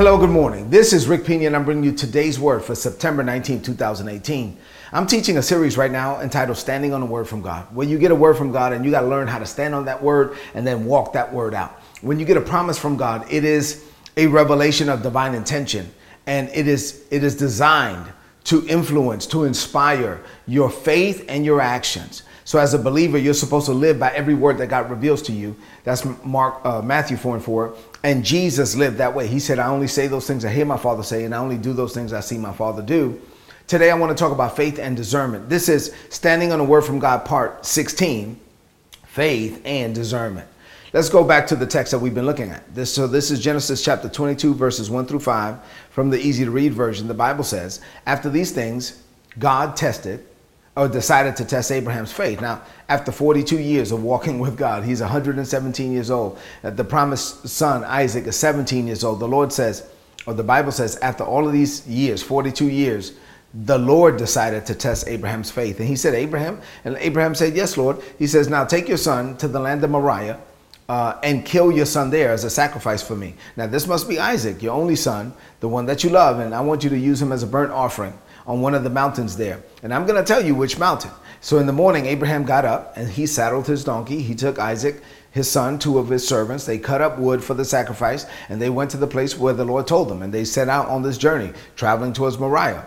Hello, good morning. This is Rick Pina, and I'm bringing you today's word for September 19, 2018. I'm teaching a series right now entitled Standing on a Word from God, where you get a word from God and you got to learn how to stand on that word and then walk that word out. When you get a promise from God, it is a revelation of divine intention and it is it is designed to influence, to inspire your faith and your actions. So as a believer, you're supposed to live by every word that God reveals to you. That's Mark, uh, Matthew 4 and 4. And Jesus lived that way. He said, I only say those things I hear my Father say, and I only do those things I see my Father do. Today, I want to talk about faith and discernment. This is Standing on a Word from God, part 16 Faith and Discernment. Let's go back to the text that we've been looking at. This, so, this is Genesis chapter 22, verses 1 through 5 from the easy to read version. The Bible says, After these things, God tested or decided to test Abraham's faith. Now, after 42 years of walking with God, he's 117 years old. Uh, the promised son, Isaac, is 17 years old. The Lord says, or the Bible says, after all of these years, 42 years, the Lord decided to test Abraham's faith. And he said, Abraham, and Abraham said, Yes, Lord. He says, Now take your son to the land of Moriah uh, and kill your son there as a sacrifice for me. Now, this must be Isaac, your only son, the one that you love, and I want you to use him as a burnt offering on one of the mountains there. And I'm going to tell you which mountain. So in the morning, Abraham got up and he saddled his donkey. He took Isaac, his son, two of his servants. They cut up wood for the sacrifice and they went to the place where the Lord told them. And they set out on this journey, traveling towards Moriah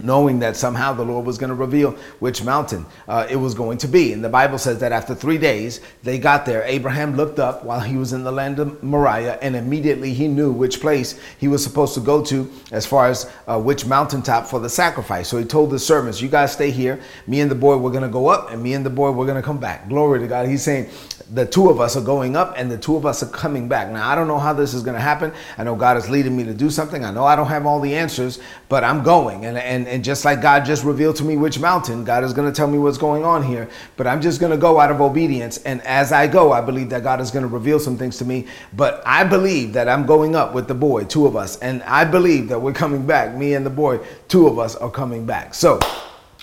knowing that somehow the Lord was going to reveal which mountain uh, it was going to be. And the Bible says that after three days, they got there. Abraham looked up while he was in the land of Moriah, and immediately he knew which place he was supposed to go to as far as uh, which mountaintop for the sacrifice. So he told the servants, You guys stay here. Me and the boy, we're going to go up, and me and the boy, we're going to come back. Glory to God. He's saying, the two of us are going up and the two of us are coming back. Now, I don't know how this is going to happen. I know God is leading me to do something. I know I don't have all the answers, but I'm going. And, and, and just like God just revealed to me which mountain, God is going to tell me what's going on here. But I'm just going to go out of obedience. And as I go, I believe that God is going to reveal some things to me. But I believe that I'm going up with the boy, two of us. And I believe that we're coming back. Me and the boy, two of us are coming back. So,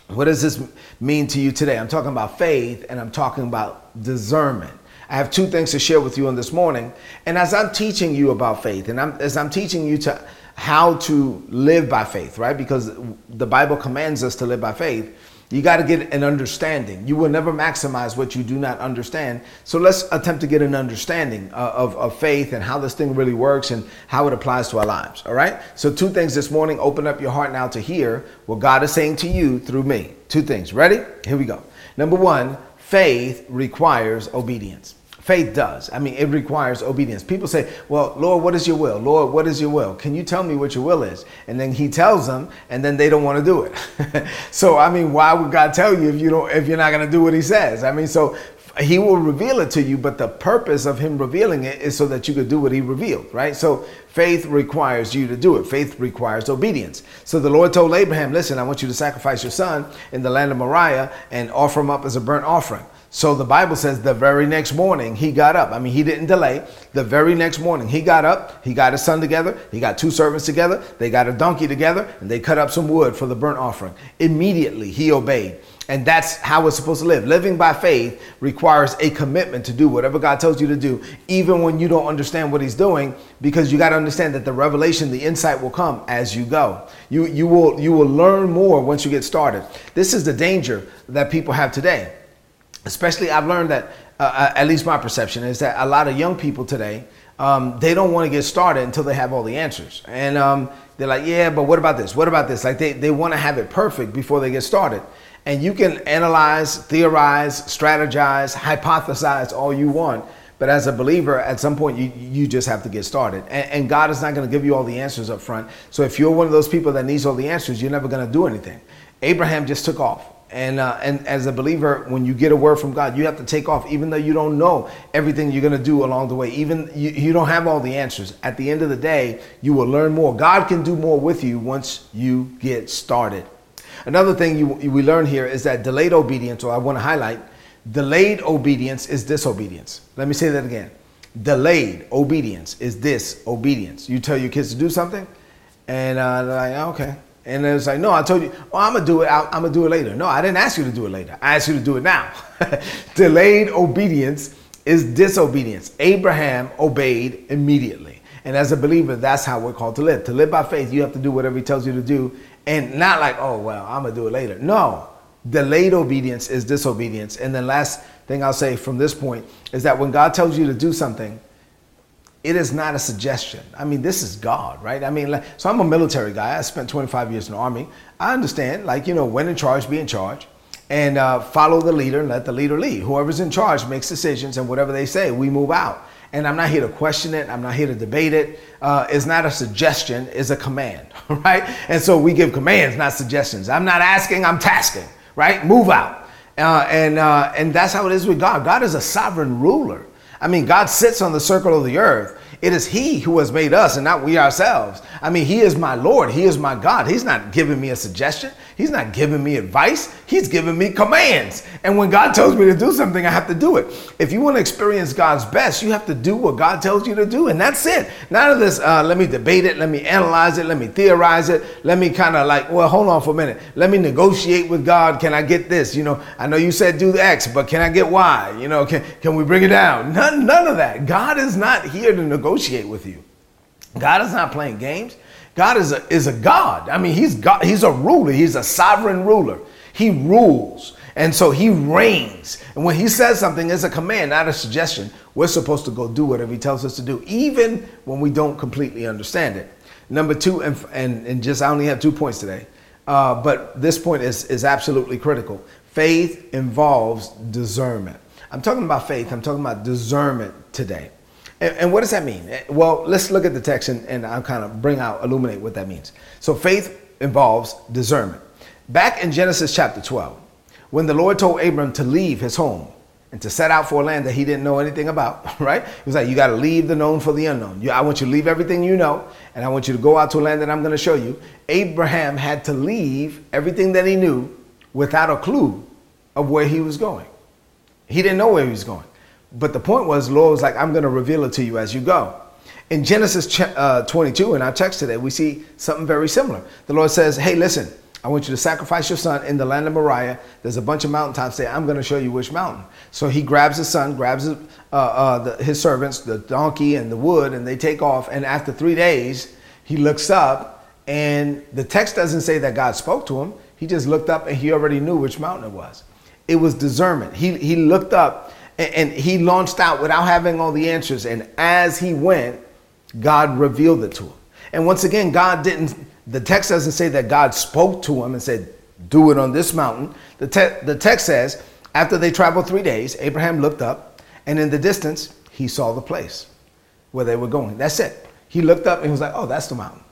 what does this mean to you today? I'm talking about faith and I'm talking about discernment. I have two things to share with you on this morning. And as I'm teaching you about faith, and I'm, as I'm teaching you to how to live by faith, right? Because the Bible commands us to live by faith. You got to get an understanding. You will never maximize what you do not understand. So let's attempt to get an understanding uh, of, of faith and how this thing really works and how it applies to our lives. All right. So, two things this morning. Open up your heart now to hear what God is saying to you through me. Two things. Ready? Here we go. Number one, faith requires obedience. Faith does. I mean, it requires obedience. People say, Well, Lord, what is your will? Lord, what is your will? Can you tell me what your will is? And then he tells them, and then they don't want to do it. so, I mean, why would God tell you if you don't if you're not going to do what he says? I mean, so he will reveal it to you, but the purpose of him revealing it is so that you could do what he revealed, right? So faith requires you to do it. Faith requires obedience. So the Lord told Abraham, listen, I want you to sacrifice your son in the land of Moriah and offer him up as a burnt offering. So the Bible says the very next morning he got up. I mean, he didn't delay. The very next morning he got up, he got his son together, he got two servants together, they got a donkey together, and they cut up some wood for the burnt offering. Immediately he obeyed. And that's how we're supposed to live. Living by faith requires a commitment to do whatever God tells you to do, even when you don't understand what He's doing, because you got to understand that the revelation, the insight will come as you go. You, you, will, you will learn more once you get started. This is the danger that people have today especially I've learned that, uh, uh, at least my perception is that a lot of young people today, um, they don't want to get started until they have all the answers. And um, they're like, yeah, but what about this? What about this? Like they, they want to have it perfect before they get started. And you can analyze, theorize, strategize, hypothesize all you want. But as a believer, at some point, you, you just have to get started. And, and God is not going to give you all the answers up front. So if you're one of those people that needs all the answers, you're never going to do anything. Abraham just took off. And, uh, and as a believer, when you get a word from God, you have to take off, even though you don't know everything you're going to do along the way. Even you, you don't have all the answers. At the end of the day, you will learn more. God can do more with you once you get started. Another thing you, we learn here is that delayed obedience, or I want to highlight, delayed obedience is disobedience. Let me say that again. Delayed obedience is disobedience. You tell your kids to do something, and uh, they're like, okay, and it's like, no, I told you, oh, I'm gonna do it. I'm gonna do it later. No, I didn't ask you to do it later. I asked you to do it now. Delayed obedience is disobedience. Abraham obeyed immediately. And as a believer, that's how we're called to live. To live by faith, you have to do whatever he tells you to do and not like, oh, well, I'm to do it later. No, delayed obedience is disobedience. And then last thing I'll say from this point is that when God tells you to do something, it is not a suggestion. I mean, this is God, right? I mean, so I'm a military guy. I spent 25 years in the army. I understand, like, you know, when in charge, be in charge and uh, follow the leader and let the leader lead. Whoever's in charge makes decisions, and whatever they say, we move out. And I'm not here to question it. I'm not here to debate it. Uh, it's not a suggestion. It's a command, right? And so we give commands, not suggestions. I'm not asking. I'm tasking, right? Move out. Uh, and uh, and that's how it is with God. God is a sovereign ruler. I mean, God sits on the circle of the earth. It is He who has made us and not we ourselves. I mean, He is my Lord. He is my God. He's not giving me a suggestion. He's not giving me advice. He's giving me commands. And when God tells me to do something, I have to do it. If you want to experience God's best, you have to do what God tells you to do. And that's it. None of this, uh, let me debate it. Let me analyze it. Let me theorize it. Let me kind of like, well, hold on for a minute. Let me negotiate with God. Can I get this? You know, I know you said do X, but can I get Y? You know, can, can we bring it down? None, none of that. God is not here to negotiate negotiate with you. God is not playing games. God is a, is a God. I mean, he's God, he's a ruler, he's a sovereign ruler. He rules. And so he reigns. And when he says something, it's a command, not a suggestion. We're supposed to go do whatever he tells us to do, even when we don't completely understand it. Number two, and, and, and just I only have two points today, uh, but this point is, is absolutely critical. Faith involves discernment. I'm talking about faith, I'm talking about discernment today. And, and, what does that mean? Eh, well, let's look at the text and, and I'll kind of bring out, illuminate what that means. So faith involves discernment. Back in Genesis chapter 12, when the Lord told Abram to leave his home and to set out for a land that he didn't know anything about, right? He was like, You got to leave the known for the unknown. I want you to leave everything you know, and I want you to go out to a land that I'm going to show you. Abraham had to leave everything that he knew without a clue of where he was going. He didn't know where he was going. But the point was, the Lord was like, I'm going to reveal it to you as you go. In Genesis uh, 22, in our text today, we see something very similar. The Lord says, Hey, listen, I want you to sacrifice your son in the land of Moriah. There's a bunch of mountaintops there. I'm going to show you which mountain. So he grabs his son, grabs his, uh, uh, the, his servants, the donkey and the wood, and they take off. And after three days, he looks up, and the text doesn't say that God spoke to him. He just looked up and he already knew which mountain it was. It was discernment. He, he looked up and, he launched out without having all the answers. And as he went, God revealed it to him. And once again, God didn't, the text doesn't say that God spoke to him and said, Do it on this mountain. The, te- the text says, after they traveled three days, Abraham looked up, and in the distance, he saw the place where they were going. That's it. He looked up and he was like, Oh, that's the mountain.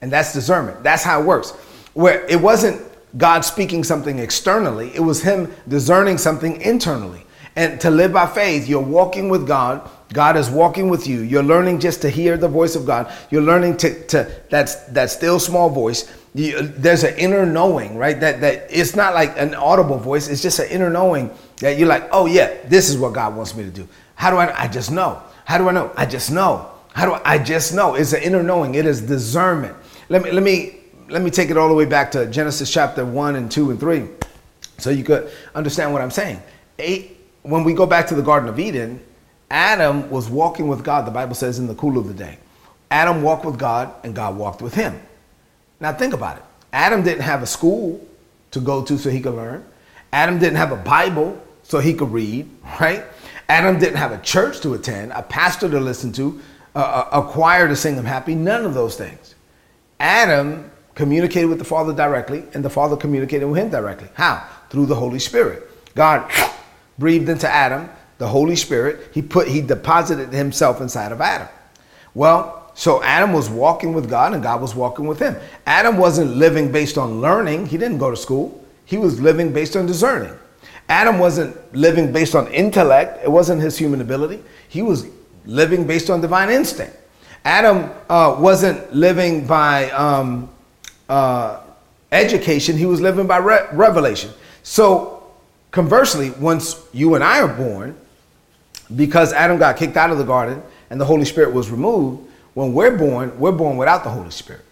And that's discernment. That's how it works. Where it wasn't God speaking something externally, it was him discerning something internally. And to live by faith, you're walking with God. God is walking with you. You're learning just to hear the voice of God. You're learning to, to that's that still small voice. You, there's an inner knowing, right? That that it's not like an audible voice. It's just an inner knowing that you're like, oh yeah, this is what God wants me to do. How do I? I just know. How do I know? I just know. How do I? I just know. It's an inner knowing. It is discernment. Let me let me let me take it all the way back to Genesis chapter one and two and three, so you could understand what I'm saying. Eight when we go back to the Garden of Eden, Adam was walking with God, the Bible says, in the cool of the day. Adam walked with God and God walked with him. Now think about it. Adam didn't have a school to go to so he could learn. Adam didn't have a Bible so he could read, right? Adam didn't have a church to attend, a pastor to listen to, a, a choir to sing him happy, none of those things. Adam communicated with the Father directly, and the Father communicated with him directly. How? Through the Holy Spirit. God breathed into Adam the Holy Spirit. He put he deposited himself inside of Adam. Well, so Adam was walking with God and God was walking with him. Adam wasn't living based on learning. He didn't go to school. He was living based on discerning. Adam wasn't living based on intellect. It wasn't his human ability. He was living based on divine instinct. Adam uh, wasn't living by um, uh, education. He was living by re- revelation. So Conversely, once you and I are born, because Adam got kicked out of the garden and the Holy Spirit was removed, when we're born, we're born without the Holy Spirit.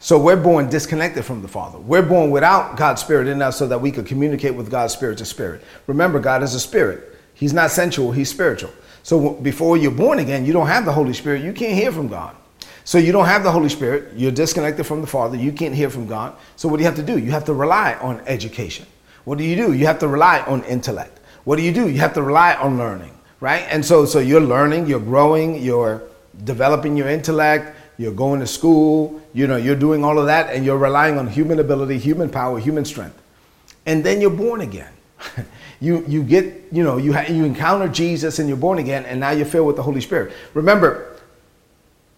So we're born disconnected from the Father. We're born without God's Spirit in us so that we could communicate with God's Spirit to Spirit. Remember, God is a Spirit. He's not sensual, He's spiritual. So before you're born again, you don't have the Holy Spirit. You can't hear from God. So you don't have the Holy Spirit. You're disconnected from the Father. You can't hear from God. So what do you have to do? You have to rely on education. What do you do? You have to rely on intellect. What do you do? You have to rely on learning, right? And so, so you're learning, you're growing, you're developing your intellect, you're going to school, you know, you're doing all of that, and you're relying on human ability, human power, human strength. And then you're born again. you you get, you know, you ha- you encounter Jesus and you're born again, and now you're filled with the Holy Spirit. Remember,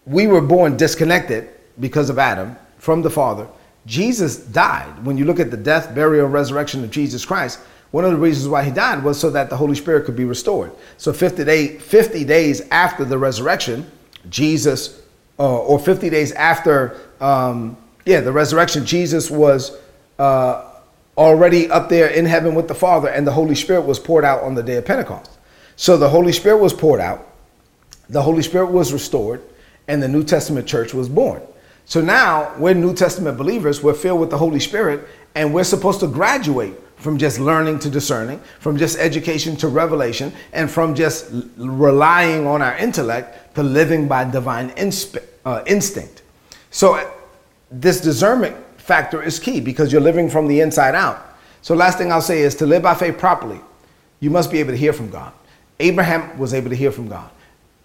we were born disconnected because of Adam from the Father. Jesus died. When you look at the death, burial, resurrection of Jesus Christ, one of the reasons why he died was so that the Holy Spirit could be restored. So 50, day, 50 days after the resurrection, Jesus, uh, or 50 days after, um, yeah, the resurrection, Jesus was uh, already up there in heaven with the Father, and the Holy Spirit was poured out on the day of Pentecost. So the Holy Spirit was poured out, the Holy Spirit was restored, and the New Testament church was born. So now we're New Testament believers, we're filled with the Holy Spirit, and we're supposed to graduate from just learning to discerning, from just education to revelation, and from just relying on our intellect to living by divine insp- uh, instinct. So, uh, this discernment factor is key because you're living from the inside out. So, last thing I'll say is to live by faith properly, you must be able to hear from God. Abraham was able to hear from God,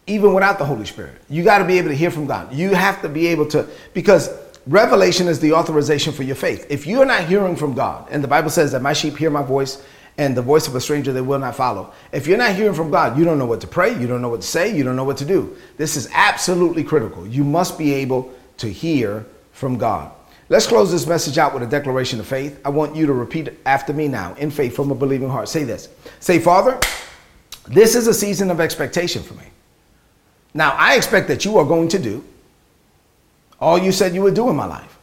even without the Holy Spirit. You got to be able to hear from God. You have to be able to, because Revelation is the authorization for your faith. If you're not hearing from God, and the Bible says that my sheep hear my voice, and the voice of a stranger they will not follow. If you're not hearing from God, you don't know what to pray, you don't know what to say, you don't know what to do. This is absolutely critical. You must be able to hear from God. Let's close this message out with a declaration of faith. I want you to repeat after me now in faith from a believing heart. Say this Say, Father, this is a season of expectation for me. Now, I expect that you are going to do all you said you would do in my life.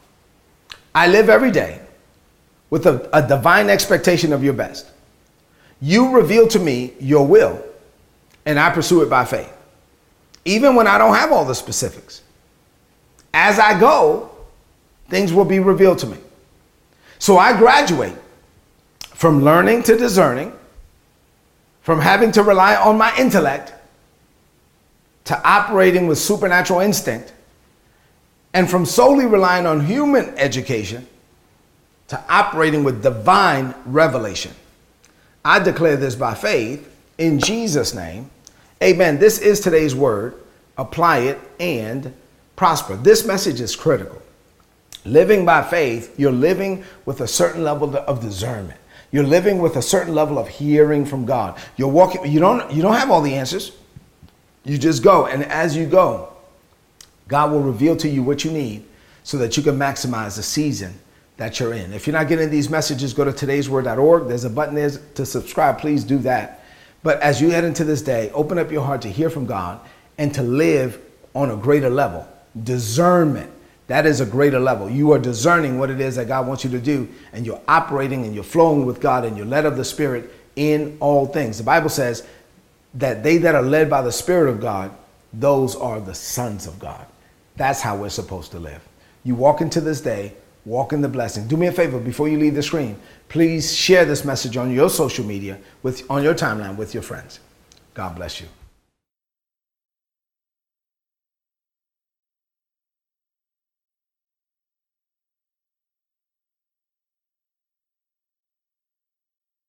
I live every day with a, a divine expectation of your best. You reveal to me your will, and I pursue it by faith, even when I don't have all the specifics. As I go, things will be revealed to me. So I graduate from learning to discerning, from having to rely on my intellect to operating with supernatural instinct and from solely relying on human education to operating with divine revelation. I declare this by faith in Jesus' name. Amen. This is today's word. Apply it and prosper. This message is critical. Living by faith, you're living with a certain level of discernment. You're living with a certain level of hearing from God. You're walking, you don't, you don't have all the answers. You just go. And as you go, God will reveal to you what you need so that you can maximize the season that you're in. If you're not getting these messages, go to today'sword.org. There's a button there to subscribe. Please do that. But as you head into this day, open up your heart to hear from God and to live on a greater level. Discernment. That is a greater level. You are discerning what it is that God wants you to do, and you're operating and you're flowing with God and you're led of the Spirit in all things. The Bible says that they that are led by the Spirit of God, those are the sons of God. That's how we're supposed to live. You walk into this day, walk in the blessing. Do me a favor before you leave the screen. Please share this message on your social media with on your timeline with your friends. God bless you.